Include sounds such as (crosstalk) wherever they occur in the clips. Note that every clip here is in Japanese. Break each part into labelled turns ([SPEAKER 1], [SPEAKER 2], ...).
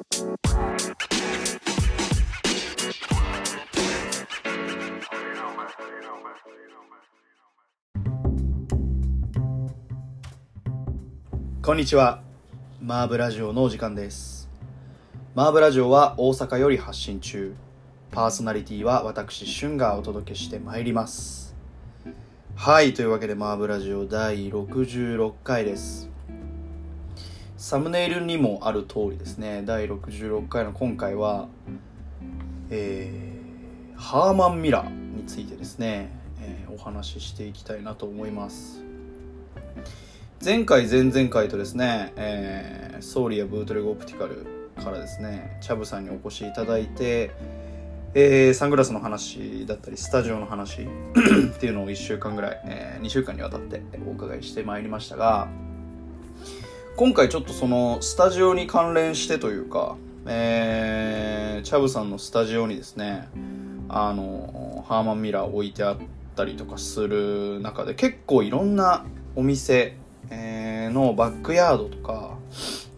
[SPEAKER 1] こんにちは。マーブラジオのお時間です。マーブラジオは大阪より発信中。パーソナリティは私シュンがお届けしてまいります。はいというわけでマーブラジオ第66回です。サムネイルにもある通りですね。第66回の今回はえー、ハーマンミラーについてですね、えーお話ししていきたいなと思います。前回前々回とですね、えーソーリアブートレグオプティカルからですねチャブさんにお越しいただいて、えーサングラスの話だったりスタジオの話っていうのを1週間ぐらい、え2週間にわたってお伺いしてまいりましたが今回ちょっとそのスタジオに関連してというか、えーチャブさんのスタジオにですねあのハーマンミラー置いてあったりとかする中で結構いろんなお店、えーのバックヤードとか、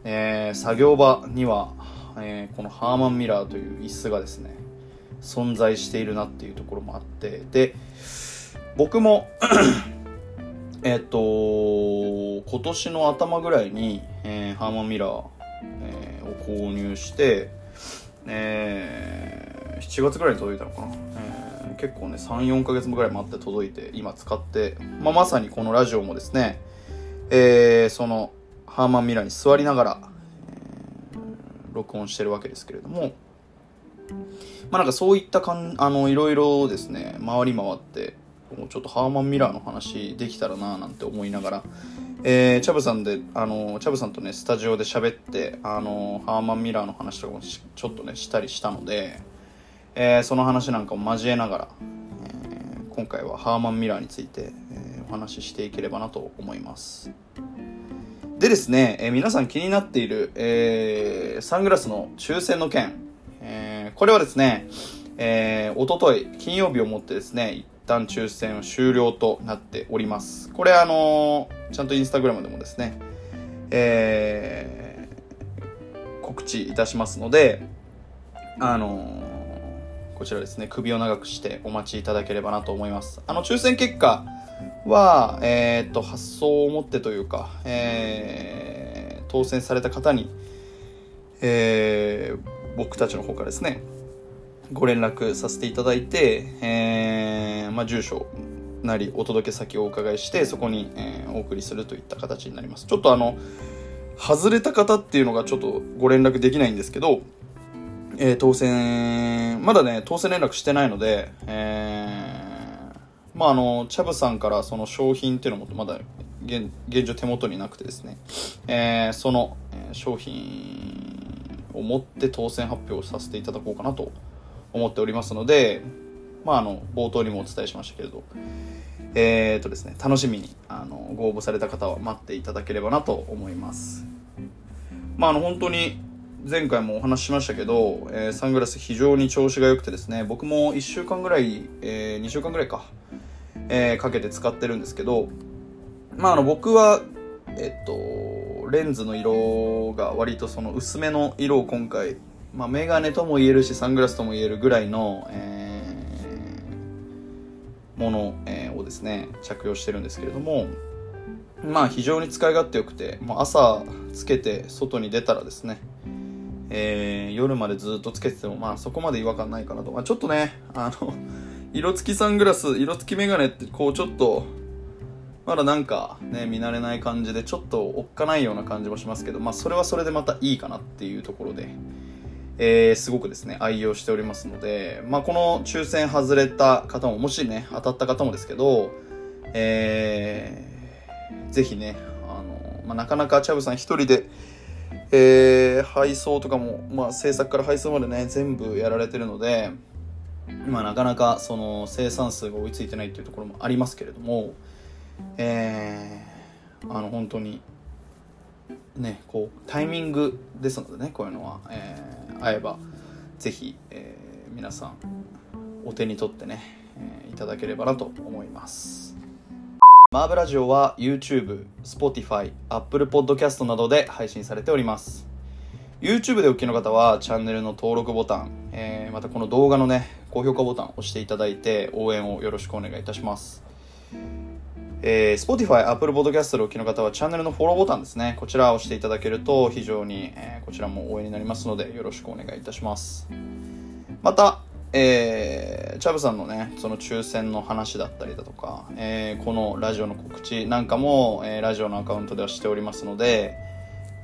[SPEAKER 1] えー作業場には、えーこのハーマンミラーという椅子がですね存在しているなっていうところもあってで僕もえっと今年の頭ぐらいに、えーハーマンミラー、えーを購入して、えー7月ぐらいに届いたのかな、えー結構ね34ヶ月ぐらい待って届いて今使って、まあ、まさにこのラジオもですね、えーそのハーマンミラーに座りながら、えー録音してるわけですけれどもまあなんかそういったかんあのいろいろですね回り回ってもうちょっとハーマンミラーの話できたらななんて思いながら、えーチャブさんであのチャブさんとねスタジオで喋ってあのハーマンミラーの話とかもちょっとねしたりしたので、えーその話なんかも交えながら、えー今回はハーマンミラーについて、えお話ししていければなと思います。でですね、え皆さん気になっている、えサングラスの抽選の件、えこれはですね、えー、おととい金曜日をもってですね旦抽選は終了となっております。これあのーちゃんとインスタグラムでもですねえー告知いたしますのであのーこちらですね首を長くしてお待ちいただければなと思います。あの抽選結果は、えー、と発送をもってというか、えー当選された方に、えー僕たちの方からですねご連絡させていただいて、えーまあ、住所なりお届け先をお伺いしてそこに、えーお送りするといった形になります。ちょっとあの外れた方っていうのがちょっとご連絡できないんですけど、えー当選まだね当選連絡してないので、えーまああのチャブさんからその商品っていうのもまだ現現状手元になくてですね、えーその、商品を持って当選発表させていただこうかなと思っておりますので、まあ、あの冒頭にもお伝えしましたけれど、えーとですね、楽しみにあのご応募された方は待っていただければなと思います。まあ、あの本当に前回もお話ししましたけど、えーサングラス非常に調子が良くてですね僕も1週間ぐらい、え2週間ぐらいか、えーかけて使ってるんですけど、まあ、あの僕はえっとレンズの色が割とその薄めの色を今回、まあ、メガネとも言えるしサングラスとも言えるぐらいの、えーもの、えーをですね着用してるんですけれどもまあ非常に使い勝手よくてもう朝つけて外に出たらですね、えー夜までずっとつけててもまあそこまで違和感ないかなと、まあ、ちょっとねあの (laughs) 色付きサングラス色付きメガネってこうちょっとまだなんかね見慣れない感じでちょっとおっかないような感じもしますけどまあそれはそれでまたいいかなっていうところで、えーすごくですね愛用しておりますのでまあこの抽選外れた方ももしね当たった方もですけどえーぜひねあの、まあ、なかなかチャブさん一人でえー配送とかも、まあ、制作から配送までね全部やられてるので、まあ、なかなかその生産数が追いついてないっていうところもありますけれども、えーあの本当にねこうタイミングですのでねこういうのは、えー合えばぜひ、えー皆さんお手に取ってね、えーいただければなと思います。マーブラジオは YouTube、Spotify、Apple Podcast などで配信されております。YouTube でお聞きの方はチャンネルの登録ボタン、えー、またこの動画のね、高評価ボタンを押していただいて応援をよろしくお願いいたします。えー、Spotify、Apple Podcast でお聞きの方はチャンネルのフォローボタンですね。こちらを押していただけると非常に、えー、こちらも応援になりますのでよろしくお願いいたします。また、えー、チャブさんのね、その抽選の話だったりだとか、えー、このラジオの告知なんかも、えー、ラジオのアカウントではしておりますので、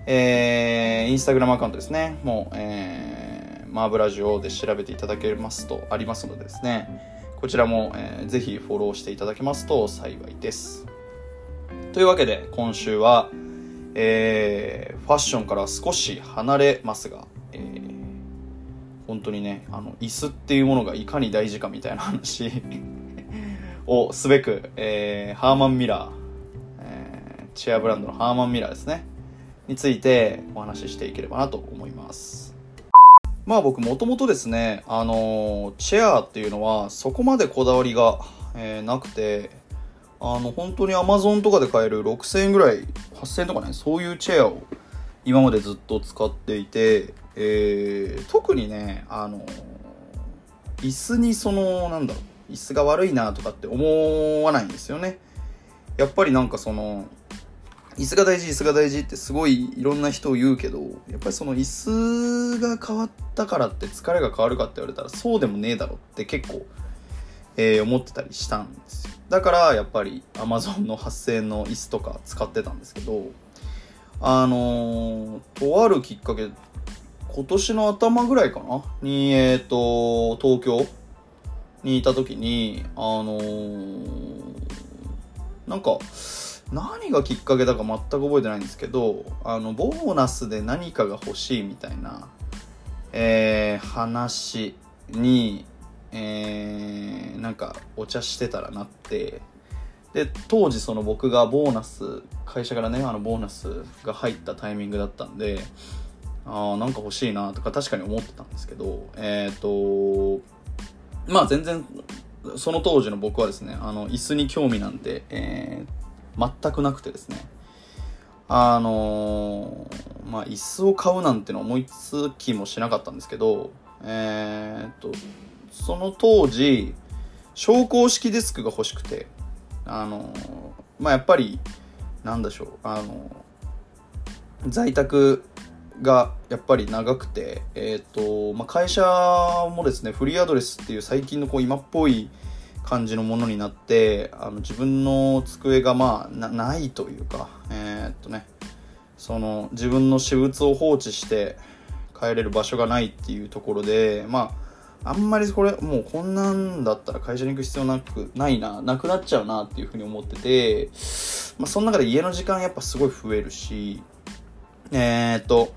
[SPEAKER 1] えー、インスタグラムアカウントですね。もう、えー、マーブラジオで調べていただけますとありますのでですね、こちらも、えー、ぜひフォローしていただけますと幸いです。というわけで、今週は、えー、ファッションから少し離れますが、えー、本当にね、あの、椅子っていうものがいかに大事かみたいな話 (laughs) をすべく、えー、ハーマンミラー、えー、チェアブランドのハーマンミラーですね。についてお話ししていければなと思います。まあ僕もともとですね、あのチェアっていうのはそこまでこだわりが、えー、なくて、あの本当に Amazon とかで買える6000円ぐらい、8000円とかね、そういうチェアを今までずっと使っていて、えー、特にね、あの椅子にその、なんだろう、椅子が悪いなとかって思わないんですよね。やっぱりなんかその、椅子が大事椅子が大事ってすごいいろんな人を言うけどやっぱりその椅子が変わったからって疲れが変わるかって言われたらそうでもねえだろって結構、えー、思ってたりしたんですよ。だからやっぱり Amazon の8000円の椅子とか使ってたんですけどあのー、とあるきっかけ今年の頭ぐらいかな？にえっ、ー、と東京？にいた時にあのー、なんか何がきっかけだか全く覚えてないんですけどあのボーナスで何かが欲しいみたいな、えー、話に、えー、なんかお茶してたらなってで当時その僕がボーナス会社からねあのボーナスが入ったタイミングだったんであなんか欲しいなとか確かに思ってたんですけどえっ、ー、とまあ全然その当時の僕はですねあの椅子に興味なんて、えー、全くなくてですね。あのー、まあ椅子を買うなんての思いつきもしなかったんですけどえー、っとその当時昇降式デスクが欲しくてあのー、まあやっぱりなんでしょうあの在宅がやっぱり長くて、えっ、と、まあ、会社もですね、フリーアドレスっていう最近のこう今っぽい感じのものになってあの自分の机がまあないというかえー、っとねその自分の私物を放置して帰れる場所がないっていうところでまああんまりこれもうこんなんだったら会社に行く必要なくないななくなっちゃうなっていうふうに思ってて、まあ、その中で家の時間やっぱすごい増えるしえー、っと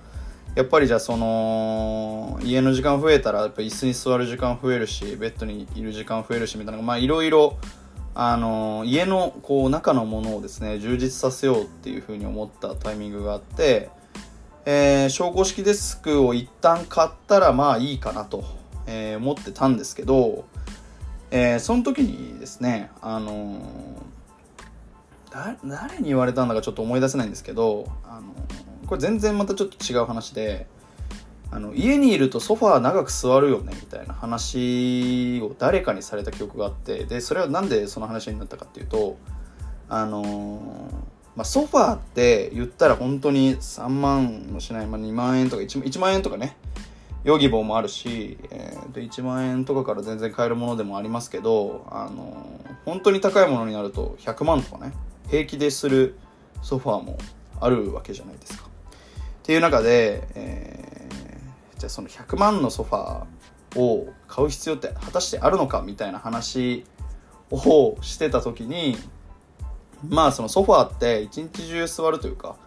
[SPEAKER 1] やっぱりじゃあその家の時間増えたらやっぱ椅子に座る時間増えるしベッドにいる時間増えるしみたいなまあいろいろあの家のこう中のものをですね充実させようっていうふうに思ったタイミングがあって、えー、昇降式デスクを一旦買ったらまあいいかなと、えー、思ってたんですけど、えー、その時にですねあの誰に言われたんだかちょっと思い出せないんですけどあのこれ全然またちょっと違う話であの家にいるとソファー長く座るよねみたいな話を誰かにされた記憶があってでそれは何でその話になったかっていうとあのー、まあ、ソファーって言ったら本当に3万もしない、まあ、2万円とか 1, 1万円とかねヨギボーもあるし、えー、で1万円とかから全然買えるものでもありますけど、あのー、本当に高いものになると100万とかね平気でするソファーもあるわけじゃないですか。っていう中で、えー、じゃあその100万のソファーを買う必要って果たしてあるのかみたいな話をしてた時にまあそのソファーって一日中座るというか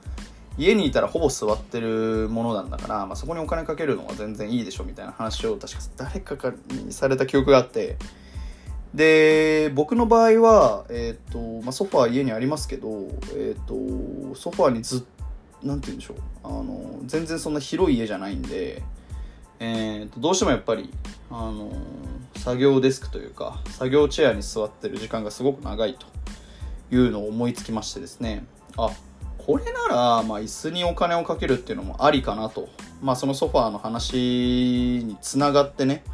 [SPEAKER 1] 家にいたらほぼ座ってるものなんだから、まあ、そこにお金かけるのは全然いいでしょみたいな話を確か誰かにされた記憶があってで僕の場合は、えーとまあ、ソファー家にありますけど、えーとソファーにずっ何て言うんでしょう。あの全然そんな広い家じゃないんで、えー、とどうしてもやっぱりあの作業デスクというか作業チェアに座ってる時間がすごく長いというのを思いつきましてですね。あこれなら、まあ、椅子にお金をかけるっていうのもありかなと。まあそのソファーの話につながってね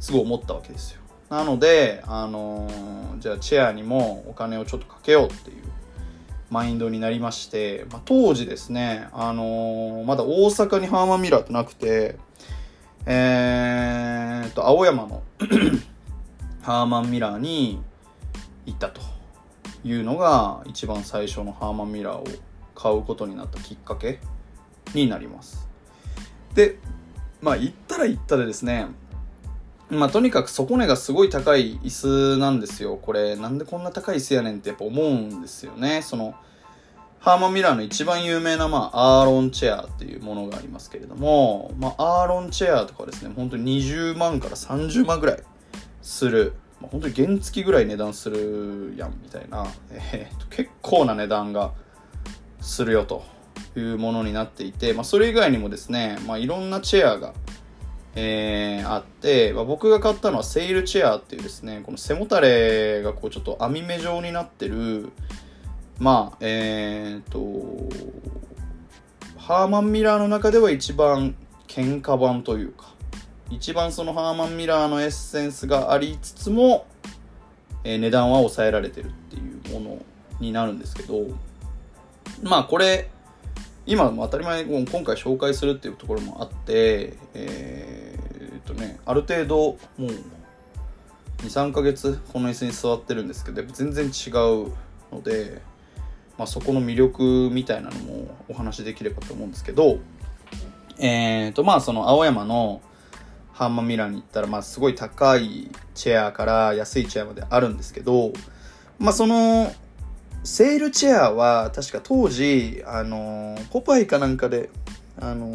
[SPEAKER 1] すごい思ったわけですよ。なのであのー、じゃあチェアにもお金をちょっとかけようっていうマインドになりまして、まあ、当時ですね、あのー、まだ大阪にハーマンミラーってなくて、えー、と、青山の (clears throat) ハーマンミラーに行ったというのが一番最初のハーマンミラーを買うことになったきっかけになります。で、まあ行ったら行ったでですね、まあとにかく底根がすごい高い椅子なんですよ。これ、なんでこんな高い椅子やねんってやっぱ思うんですよね。その、ハーマンミラーの一番有名な、まあ、アーロンチェアっていうものがありますけれども、まあ、アーロンチェアとかですね、本当に20万から30万ぐらいする、まあ、本当に原付ぐらい値段するやんみたいな、えー、結構な値段がするよというものになっていて、まあ、それ以外にもですね、まあ、いろんなチェアがえー、あって、まあ、僕が買ったのはセイルチェアっていうですねこの背もたれがこうちょっと網目状になってるまあえっ、ー、とハーマンミラーの中では一番喧嘩版というか一番そのハーマンミラーのエッセンスがありつつも、えー、値段は抑えられてるっていうものになるんですけどまあこれ今当たり前今回紹介するっていうところもあって、え、ね、ある程度もう23ヶ月この椅子に座ってるんですけど全然違うので、まあ、そこの魅力みたいなのもお話しできればと思うんですけどえー、とまあその青山のハンマーミラーに行ったらまあすごい高いチェアから安いチェアまであるんですけどまあそのセールチェアは確か当時、あの、ポパイかなんかで、あの、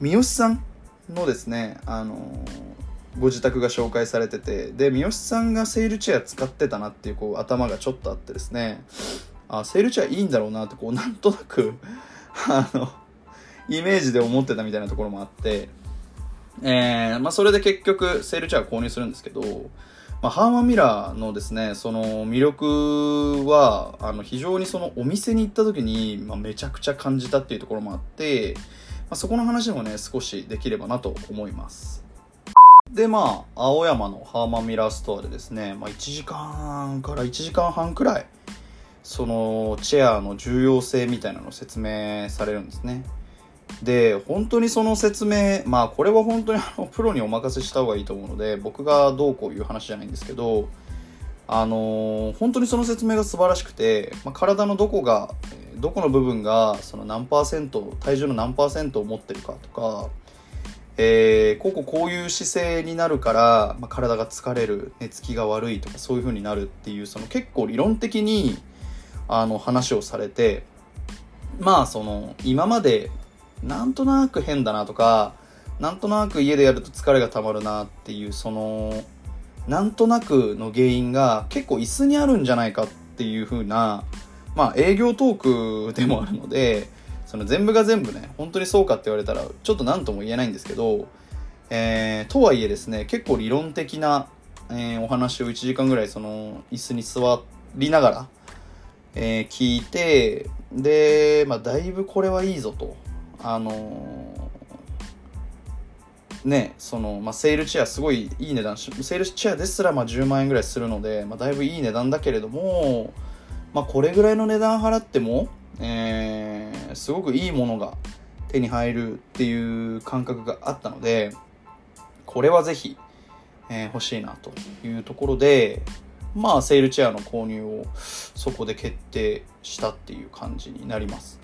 [SPEAKER 1] 三好さんのですね、あのー、ご自宅が紹介されてて、で、三好さんがセールチェア使ってたなっていうこう頭がちょっとあってですね、あ、セールチェアいいんだろうなってこうなんとなく (laughs) あの、イメージで思ってたみたいなところもあって、えー、まあそれで結局セールチェア購入するんですけど、まあ、ハーマンミラーのですね、その魅力は、あの、非常にそのお店に行った時に、まあ、めちゃくちゃ感じたっていうところもあって、まあ、そこの話もね、少しできればなと思います。で、まあ、青山のハーマンミラーストアでですね、まあ、1時間から1時間半くらい、そのチェアの重要性みたいなのを説明されるんですね。で本当にその説明まあこれは本当にあのプロにお任せした方がいいと思うので僕がどうこういう話じゃないんですけどあのー、本当にその説明が素晴らしくて、まあ、体のどこがどこの部分がその何パーセント体重の何パーセントを持ってるかとか、えー、こここういう姿勢になるから、まあ、体が疲れる寝つきが悪いとかそういう風になるっていうその結構理論的にあの話をされてまあその今までなんとなく変だなとか、なんとなく家でやると疲れがたまるなっていう、その、なんとなくの原因が結構椅子にあるんじゃないかっていう風な、まあ営業トークでもあるので、その全部が全部ね、本当にそうかって言われたらちょっと何とも言えないんですけど、えー、とはいえですね、結構理論的な、えー、お話を1時間ぐらいその椅子に座りながら、えー、聞いて、で、まあだいぶこれはいいぞと。あの、ねその、まあ、セールチェアすごいいい値段セールチェアですらまあ10万円ぐらいするので、まあ、だいぶいい値段だけれども、まあ、これぐらいの値段払っても、えー、すごくいいものが手に入るっていう感覚があったのでこれはぜひ、えー、欲しいなというところでまあセールチェアの購入をそこで決定したっていう感じになります。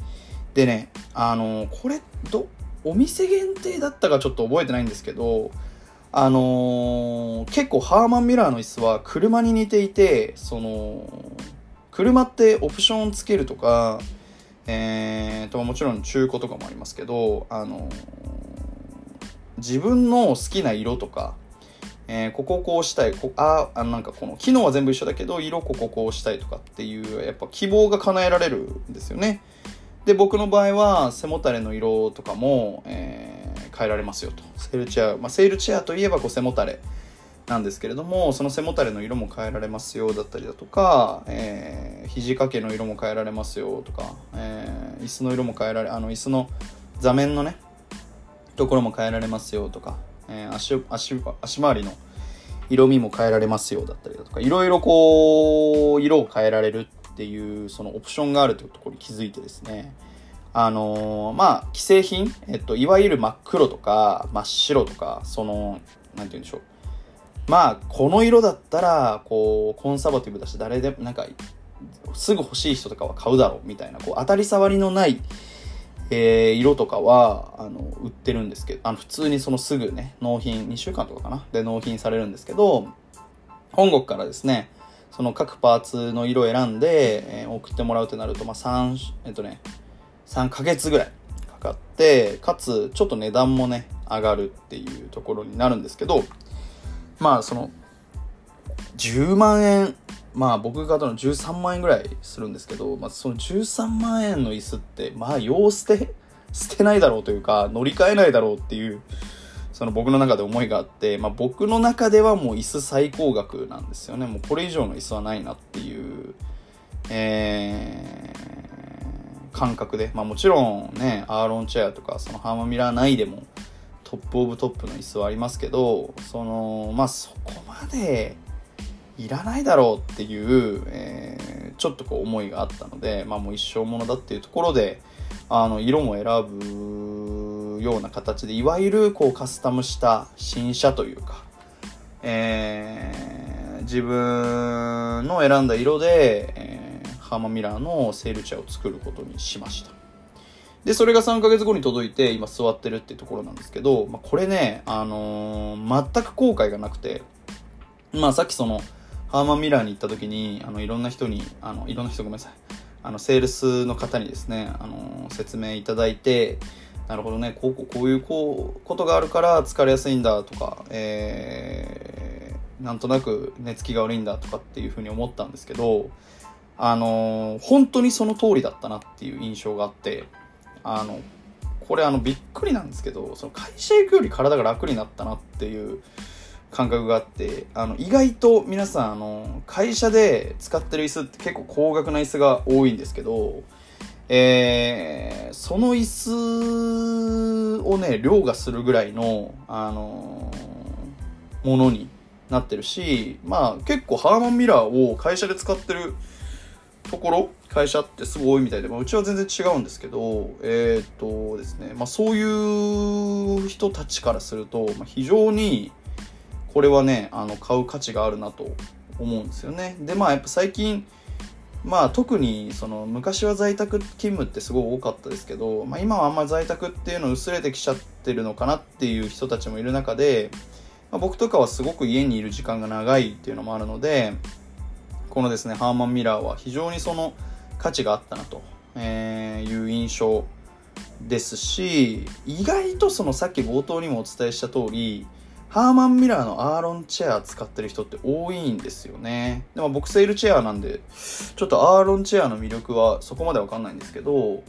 [SPEAKER 1] でね、あのこれ、ど、お店限定だったかちょっと覚えてないんですけど、あのー、結構ハーマンミラーの椅子は車に似ていて、その、車ってオプションつけるとか、えー、と、もちろん中古とかもありますけど、あのー、自分の好きな色とか、えー、こここうしたい、こあ、あなんかこの、機能は全部一緒だけど、色こここうしたいとかっていう、やっぱ希望が叶えられるんですよね。で、僕の場合は背もたれの色とかも、えー、変えられますよと。セールチェア、まあ、セールチェアといえばこう背もたれなんですけれども、その背もたれの色も変えられますよだったりだとか、えー、肘掛けの色も変えられますよとか、えー、椅子の色も変えられ、あの椅子の座面のねところも変えられますよとか、えー、足足足回りの色味も変えられますよだったりだとかいろいろこう色を変えられるっていうそのオプションがあるというところに気づいてですね。あのー、まあ既製品、えっと、いわゆる真っ黒とか真っ白とかそのなんて言うんでしょう。まあこの色だったらこうコンサバティブだし誰でもなんかすぐ欲しい人とかは買うだろうみたいなこう当たり障りのないえー、色とかは、あの、売ってるんですけど、あの、普通にそのすぐね、納品、2週間とかかなで納品されるんですけど、本国からですね、その各パーツの色を選んで、えー、送ってもらうとなると、まあ、3、えっとね、3ヶ月ぐらいかかって、かつ、ちょっと値段もね、上がるっていうところになるんですけど、まあ、その、10万円まあ僕が買ったの13万円ぐらいするんですけど、まあ、その13万円の椅子って、まあ、よう捨て、捨てないだろうというか、乗り換えないだろうっていう、その僕の中で思いがあって、まあ僕の中ではもう椅子最高額なんですよね。もうこれ以上の椅子はないなっていう、えー、感覚で。まあもちろんね、アーロンチェアとか、そのハーマミラー内でもtop of top の椅子はありますけど、その、まあそこまで、いらないだろうっていう、えー、ちょっとこう思いがあったので、まあもう一生ものだっていうところで、あの、色も選ぶような形で、いわゆるこうカスタムした新車というか、えー、自分の選んだ色で、えー、ハーマンミラーのセイルチェアを作ることにしました。で、それが3ヶ月後に届いて、今座ってるっていうところなんですけど、まあ、これね、あのー、全く後悔がなくて、まあさっきその、ハーマンミラーに行った時に、あの、いろんな人に、あの、いろんな人ごめんなさい。あの、セールスの方にですね、あの、説明いただいて、なるほどね、こう、こういうこうことがあるから疲れやすいんだとか、えー、なんとなく寝つきが悪いんだとかっていうふうに思ったんですけど、あの、本当にその通りだったなっていう印象があって、あの、これあの、びっくりなんですけど、その会社行くより体が楽になったなっていう、感覚があってあの意外と皆さんあの会社で使ってる椅子って結構高額な椅子が多いんですけど、えー、その椅子をね凌駕するぐらいの、あのー、ものになってるしまあ結構ハーマンミラーを会社で使ってるところ会社ってすごい多いみたいで、まあ、うちは全然違うんですけどえー、っとですねまあそういう人たちからすると、まあ、非常にこれはねあの買う価値があるなと思うんですよね。でまあやっぱ最近まあ特にその昔は在宅勤務ってすごい多かったですけど、まあ、今はあんまり在宅っていうの薄れてきちゃってるのかなっていう人たちもいる中で、まあ、僕とかはすごく家にいる時間が長いっていうのもあるのでこのですねハーマンミラーは非常にその価値があったなとえいう印象ですし意外とそのさっき冒頭にもお伝えした通りハーマンミラーのアーロンチェア使ってる人って多いんですよね。でも僕セールチェアなんで、ちょっとアーロンチェアの魅力はそこまでわかんないんですけど、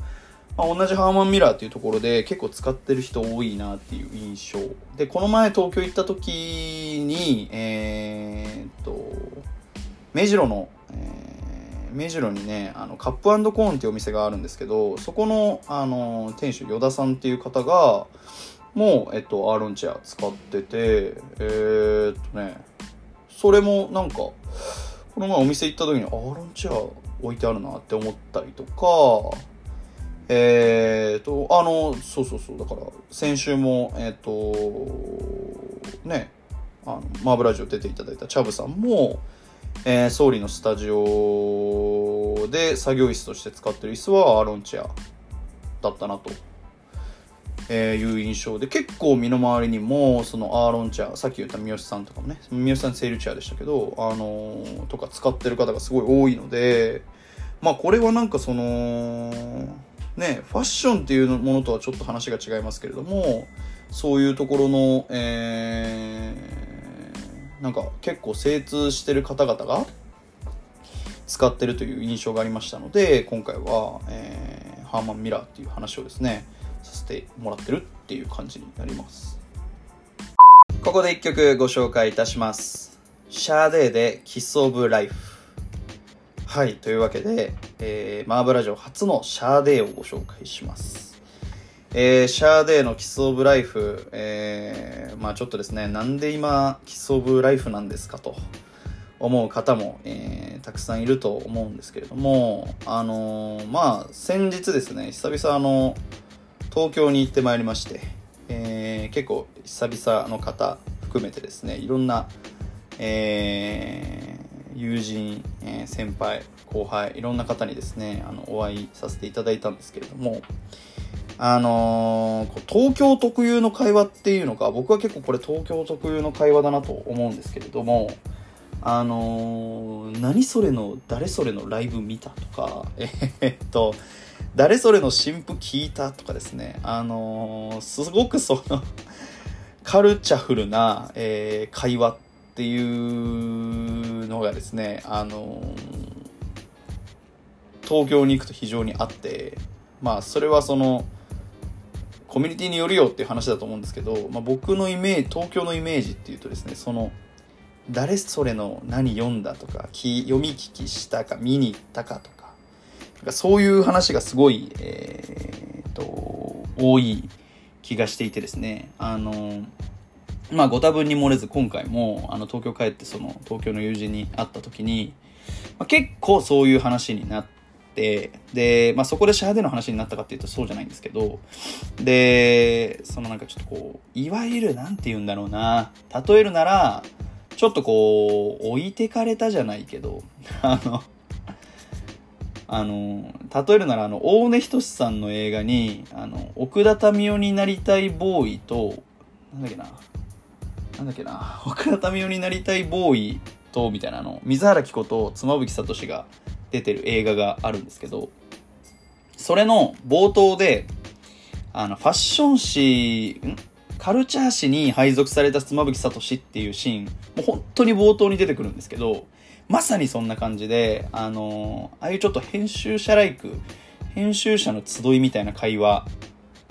[SPEAKER 1] まあ、同じハーマンミラーっていうところで結構使ってる人多いなっていう印象。で、この前東京行った時に、えー、っと、目白の、えー、目白にね、あのカップコーンっていうお店があるんですけど、そこの、あの、店主、与田さんっていう方が、も、えっと、アーロンチェア使ってて、えー、っとね、それもなんか、この前お店行った時にアーロンチェア置いてあるなって思ったりとか、えーと、あの、そうそうそう、だから、先週も、えっ、と、ね、あの、マーブラジオ出ていただいたチャブさんも、えー、総理のスタジオで作業椅子として使ってる椅子はアーロンチェアだったなとえー、いう印象で結構身の回りにもそのアーロンチェアさっき言った三好さんとかもね三好さんセールチェアでしたけどあのー、とか使ってる方がすごい多いのでまあこれはなんかそのねファッションっていうものとはちょっと話が違いますけれどもそういうところの、えー、なんか結構精通してる方々が使ってるという印象がありましたので今回は、えー、ハーマンミラーっていう話をですねさせてもらってるっていう感じになります。ここで一曲ご紹介いたします。シャーデーで Kiss of Life。はいというわけで、えー、マーブラ史上初のシャーデーをご紹介します。えー、シャーデーの Kiss of Life、えー、まあちょっとですね、なんで今、 Kiss of Life なんですかと。思う方も、えー、たくさんいると思うんですけれども、あのー、まあ先日ですね、久々あの、東京に行ってまいりまして、えー、結構久々の方含めてですね、いろんな、えー、友人、えー、先輩、後輩、いろんな方にですね、あの、お会いさせていただいたんですけれども、あのー、東京特有の会話っていうのか、僕は結構これ東京特有の会話だなと思うんですけれども、あのー、何それの誰それのライブ見たとか、(laughs) えー、っと、誰それの新譜聞いたとかですね、あのー、すごくその (laughs) カルチャフルな、えー、会話っていうのがですね、あの東京に行くと非常にあって、まあ、それはその、コミュニティによるよっていう話だと思うんですけど、まあ、僕のイメージ東京のイメージっていうとですねその誰それの何読んだとか読み聞きしたか見に行ったかとかそういう話がすごい、えー、と多い気がしていてですね。あのまあご多分に漏れず今回もあの東京帰ってその東京の友人に会った時に、まあ、結構そういう話になって、で、まあ、そこでシャーデの話になったかっていうとそうじゃないんですけど、で、そのなんかちょっとこう、いわゆるなんて言うんだろうな、例えるなら、ちょっとこう、置いてかれたじゃないけど、(laughs) あの、あの、例えるなら、あの、大根仁さんの映画に、あの、奥田民生になりたいボーイと、なんだっけな、なんだっけな、奥田民生になりたいボーイと、みたいなあの、水原希子と妻夫木聡が出てる映画があるんですけど、それの冒頭で、あの、ファッション誌、ん？カルチャー誌に配属された妻夫木聡っていうシーン、もう本当に冒頭に出てくるんですけど、まさにそんな感じで、あのああいうちょっと編集者ライク、編集者の集いみたいな会話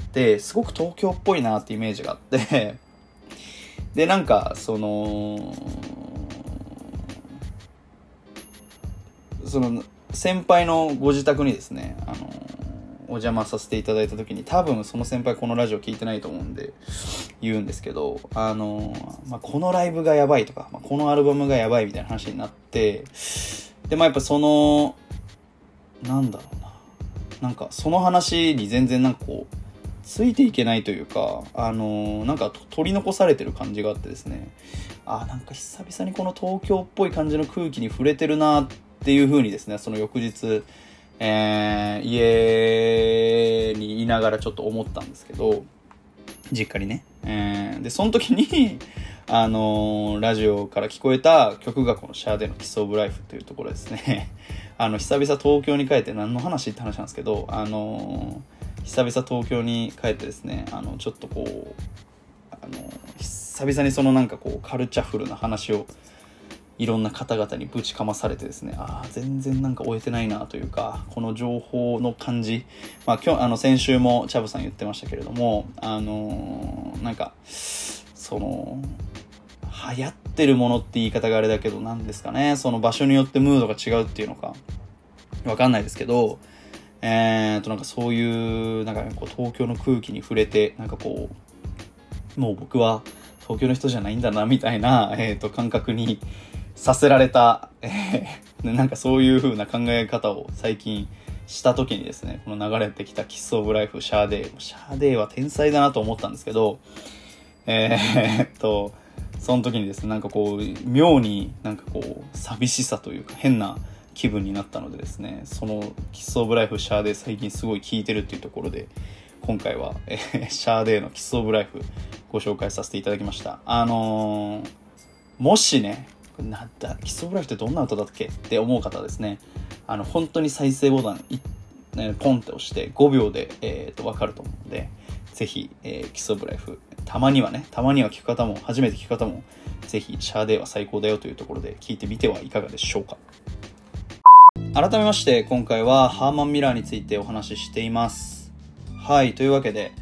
[SPEAKER 1] ってすごく東京っぽいなってイメージがあって (laughs) で、なんか、その、その、先輩のご自宅にですね、あの、お邪魔させていただいた時に、多分その先輩このラジオ聞いてないと思うんで、言うんですけど、あの、まあ、このライブがやばいとか、まあ、このアルバムがやばいみたいな話になって、で、まあ、やっぱその、なんだろうな。なんか、その話に全然なんかこう、ついていけないというか、あのなんか取り残されてる感じがあってですね、あ、なんか久々にこの東京っぽい感じの空気に触れてるなっていう風にですね、その翌日、えー、家にいながらちょっと思ったんですけど、実家にね。えー、で、その時に、(laughs) あのー、ラジオから聞こえた曲がこのシャーデのキスオブライフというところですね。(laughs) あの、久々東京に帰って何の話って話なんですけど、あのー、久々東京に帰ってですね、あの、ちょっとこう、あの、久々にそのなんかこう、カルチャフルな話をいろんな方々にぶちかまされてですね、ああ、全然なんか終えてないなというか、この情報の感じ、まあ今日、あの先週もチャブさん言ってましたけれども、あのー、なんか、その、流行ってるものって言い方があれだけど、何ですかね、その場所によってムードが違うっていうのか、わかんないですけど、えーと、なんかそういう、なんかこう東京の空気に触れて、なんかこう、もう僕は東京の人じゃないんだな、みたいな、え、ー、と、感覚にさせられた、えー、(laughs) なんかそういう風な考え方を最近した時にですね、この流れてきた Kiss of Life、シャーデー。シャーデーは天才だなと思ったんですけど、えー、っと、その時にですね、なんかこう、妙になんかこう、寂しさというか変な気分になったのでですね、その Kiss of Life、シャーデー最近すごい聴いてるっていうところで、今回は、えー、シャーデーの Kiss of Life ご紹介させていただきました。あのー、もしね、なんだ、 Kiss of Life ってどんな歌だっけって思う方はですね、あの、本当に再生ボタン、ね、ポンって押して5秒で、えー、と、わかると思うので、ぜひ、えー、 Kiss of Life、たまにはね、たまには聞く方も、初めて聞く方も、ぜひ、シャーデーは最高だよというところで聞いてみてはいかがでしょうか。改めまして、今回はハーマンミラーについてお話ししています。はい、というわけで、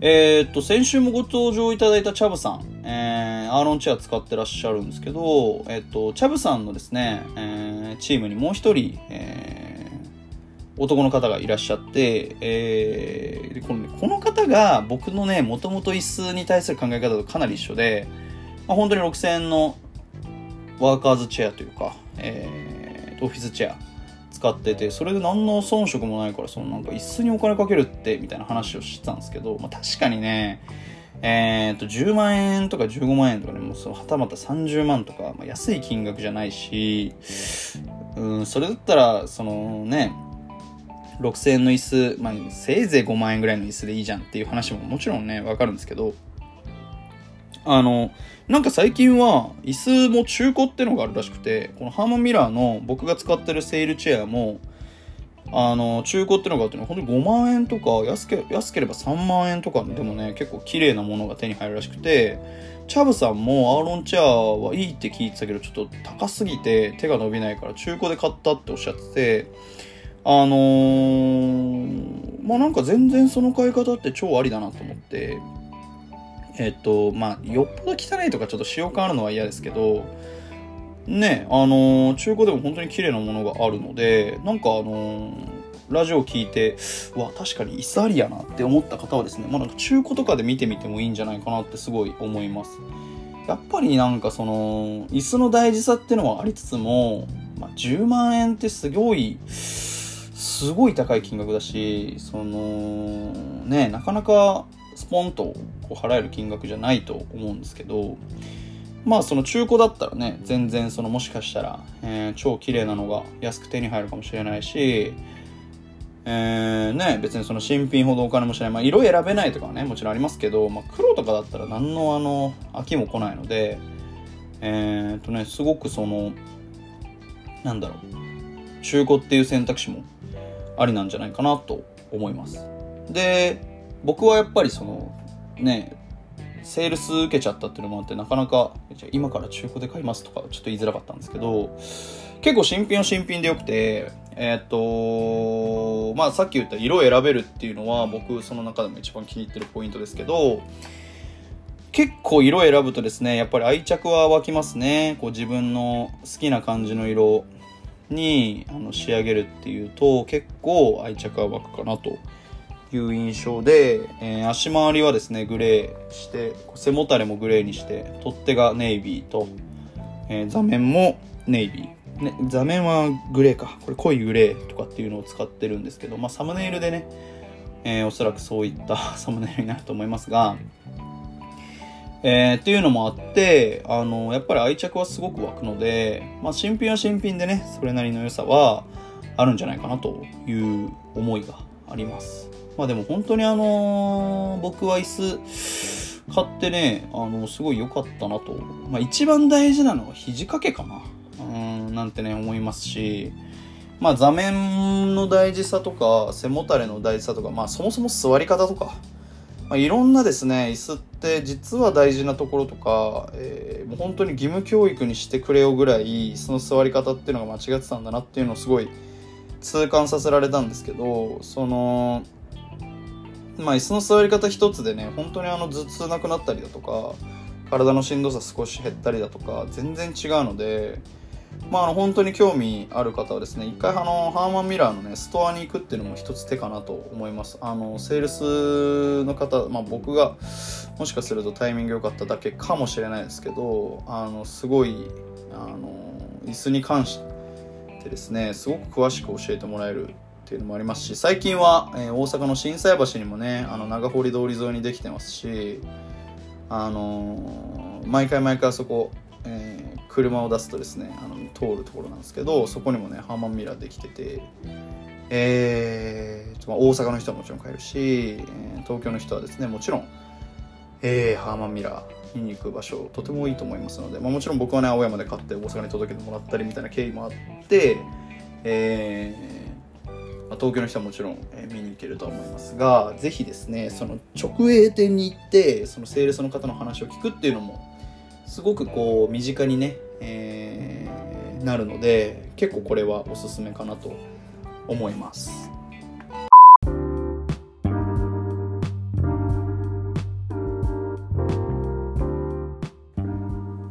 [SPEAKER 1] えー、っと、先週もご登場いただいたチャブさん、えー、アーロンチェア使ってらっしゃるんですけど、えー、っと、チャブさんのですね、えー、チームにもう一人、え男の方がいらっしゃって、えー、このこの方が僕のね、もともと椅子に対する考え方とかなり一緒で、まあ、本当に6000円のワーカーズチェアというか、えー、オフィスチェア使ってて、それで何の遜色もないから、そのなんか椅子にお金かけるって、みたいな話をしてたんですけど、まあ確かにね、えー、っと、10万円とか15万円とかね、もうそのはたまた30万とか、まあ、安い金額じゃないし、うん、それだったら、そのね、6000円の椅子、まあ、せいぜい5万円ぐらいの椅子でいいじゃんっていう話ももちろんね、わかるんですけど、あの、なんか最近は椅子も中古ってのがあるらしくて、このハーマンミラーの僕が使ってるセールチェアも、あの、中古ってのがあってね、ほんと5万円とか安け、安ければ3万円とかでもね、結構綺麗なものが手に入るらしくて、チャブさんもアーロンチェアはいいって聞いてたけど、ちょっと高すぎて手が伸びないから中古で買ったっておっしゃってて、あのー、まあなんか全然その買い方って超ありだなと思って、えっと、まあ、よっぽど汚いとかちょっと使用感あるのは嫌ですけど、ね、あのー、中古でも本当に綺麗なものがあるので、なんかあのー、ラジオを聞いて、うわ、確かに椅子ありやなって思った方はですね、まあ、なんか中古とかで見てみてもいいんじゃないかなってすごい思います。やっぱりなんかその、椅子の大事さってのはありつつも、まあ、10万円ってすごい、すごい高い金額だし、その、ね、なかなかスポンとこう払える金額じゃないと思うんですけど、まあその中古だったらね、全然そのもしかしたら、えー、超綺麗なのが安く手に入るかもしれないし、えー、ね、別にその新品ほどお金もしない。まあ色選べないとかはね、もちろんありますけど、まあ黒とかだったら何のあの、飽きも来ないので、えー、っとね、すごくその、なんだろう、中古っていう選択肢もありなんじゃないかなと思います。で、僕はやっぱりその、ね、セールス受けちゃったっていうのもあって、なかなか、今から中古で買いますとかちょっと言いづらかったんですけど、結構新品は新品でよくて、えー、っと、まあさっき言った色を選べるっていうのは僕その中でも一番気に入ってるポイントですけど、結構色選ぶとですね、やっぱり愛着は湧きますね。こう自分の好きな感じの色にあの仕上げるっていうと結構愛着が湧くかなという印象で、えー、足回りはですねグレーして背もたれもグレーにして取っ手がネイビーと、えー、座面もネイビー、ね、座面はグレーかこれ濃いグレーとかっていうのを使ってるんですけど、まあ、サムネイルでね、えー、おそらくそういった (laughs) サムネイルになると思いますがえー、っていうのもあって、あの、やっぱり愛着はすごく湧くので、まあ、新品は新品でね、それなりの良さはあるんじゃないかなという思いがあります。まあでも本当にあのー、僕は椅子買ってね、あの、すごい良かったなと。まあ一番大事なのは肘掛けかな。うん、なんてね、思いますし、まあ座面の大事さとか、背もたれの大事さとか、まあそもそも座り方とか、まあ、いろんなですね、椅子って実は大事なところとか、えー、もう本当に義務教育にしてくれよぐらい、その座り方っていうのが間違ってたんだなっていうのをすごい痛感させられたんですけど、その、まあ椅子の座り方一つでね、本当にあの頭痛なくなったりだとか、体のしんどさ少し減ったりだとか、全然違うので、まあ、あの本当に興味ある方はですね、一回あのハーマンミラーのね、ストアに行くっていうのも一つ手かなと思います。あの、セールスの方、まあ僕がもしかするとタイミング良かっただけかもしれないですけど、あの、すごい、あの、椅子に関してですね、すごく詳しく教えてもらえるっていうのもありますし、最近は、えー、大阪の心斎橋にもね、あの、長堀通り沿いにできてますし、あの毎回毎回そこ、えー、車を出すとですね、あの、通るところなんですけどそこにもねハーマンミラーできててえー、大阪の人はもちろん買えるし、えー、東京の人はですねもちろん、えー、ハーマンミラー見に行く場所とてもいいと思いますので、まあ、もちろん僕はね青山で買って大阪に届けてもらったりみたいな経緯もあってえー、まあ、東京の人はもちろん、えー、見に行けると思いますがぜひですねその直営店に行ってそのセールスの方の話を聞くっていうのもすごくこう身近にね、えーなるので結構これはおすすめかなと思います。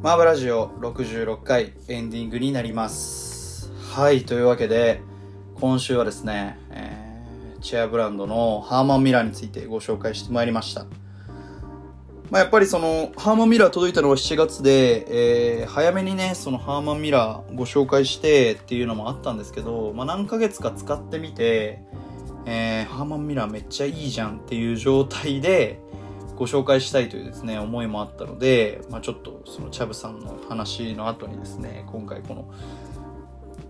[SPEAKER 1] マーブラジオ66回エンディングになります。はいというわけで今週はですね、えー、チェアブランドのハーマンミラーについてご紹介してまいりました。まあ、やっぱりその、ハーマンミラー届いたのは7月で、えー、早めにね、そのハーマンミラーご紹介してっていうのもあったんですけど、まあ、何ヶ月か使ってみて、えー、ハーマンミラーめっちゃいいじゃんっていう状態で、ご紹介したいというですね、思いもあったので、まあ、ちょっとそのチャブさんの話の後にですね、今回この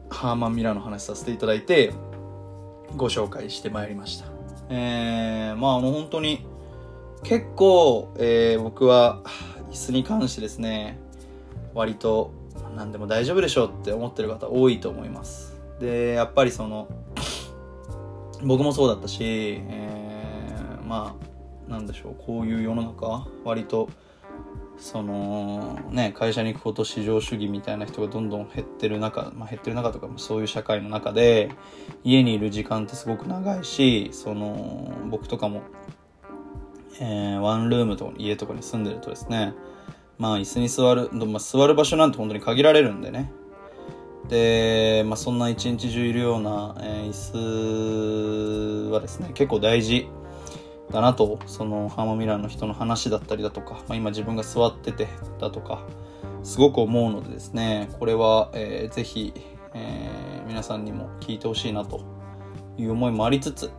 [SPEAKER 1] ハーマンミラーの話させていただいて、ご紹介してまいりました。えー、まあもう本当に、結構、えー、僕は椅子に関してですね、割と何でも大丈夫でしょうって思ってる方多いと思います。で、やっぱりその、僕もそうだったし、えー、まあ、なんでしょう、こういう世の中、割と、そのね会社に行くこと至上主義みたいな人がどんどん減ってる中、まあ、減ってる中とかもそういう社会の中で家にいる時間ってすごく長いしその僕とかも、えー、ワンルームとか家とかに住んでるとですねまあ椅子に座る、まあ、座る場所なんて本当に限られるんでね。で、まあ、そんな一日中いるような、えー、椅子はですね結構大事。だなと、そのハーマミラーの人の話だったりだとか、まあ、今自分が座っててだとか、すごく思うのでですね、これは、えー、ぜひ、えー、皆さんにも聞いてほしいなという思いもありつつ、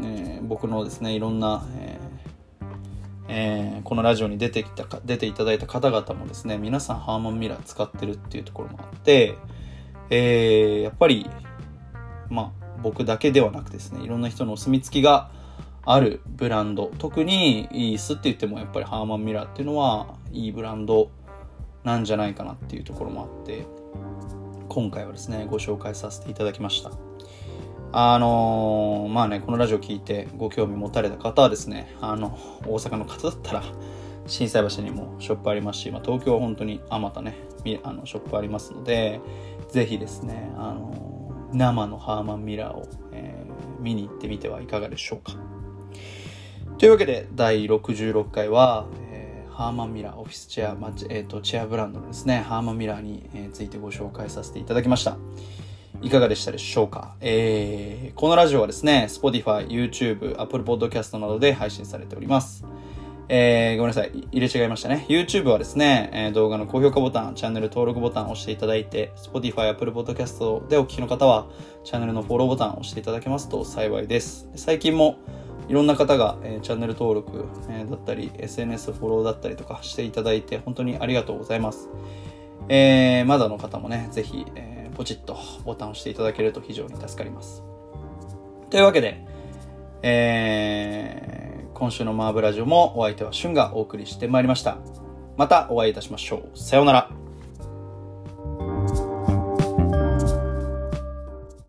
[SPEAKER 1] えー、僕のですね、いろんな、ええー、このラジオに出てきたか、出ていただいた方々もですね、皆さんハーマンミラー使ってるっていうところもあって、えー、やっぱり、まあ、僕だけではなくですね、いろんな人のお墨付きが、あるブランド。特にイースって言ってもやっぱりハーマンミラーっていうのはいいブランドなんじゃないかなっていうところもあって今回はですねご紹介させていただきました。あのー、まあねこのラジオ聞いてご興味持たれた方はですねあの大阪の方だったら心斎橋にもショップありますし、まあ、東京は本当にあまたねあのショップありますのでぜひですねあのー、生のハーマンミラーを、えー、見に行ってみてはいかがでしょうか。というわけで、第66回は、えー、ハーマンミラーオフィスチェア、まえーと、チェアブランドのですね、ハーマンミラーに、ついてご紹介させていただきました。いかがでしたでしょうか、えー、このラジオはですね、Spotify、YouTube、Apple Podcast などで配信されております。えー、ごめんなさい。入れ違いましたね。YouTube はですね、えー、動画の高評価ボタン、チャンネル登録ボタンを押していただいて、Spotify、Apple Podcast でお聞きの方は、チャンネルのフォローボタンを押していただけますと幸いです。最近も、いろんな方が、え、チャンネル登録、え、だったり、SNS フォローだったりとかしていただいて、本当にありがとうございます。えー、まだの方もね、ぜひ、えー、ポチッとボタンを押していただけると非常に助かります。というわけで、えー、今週のマーブラジオもお相手はシュンがお送りしてまいりました。またお会いいたしましょう。さようなら。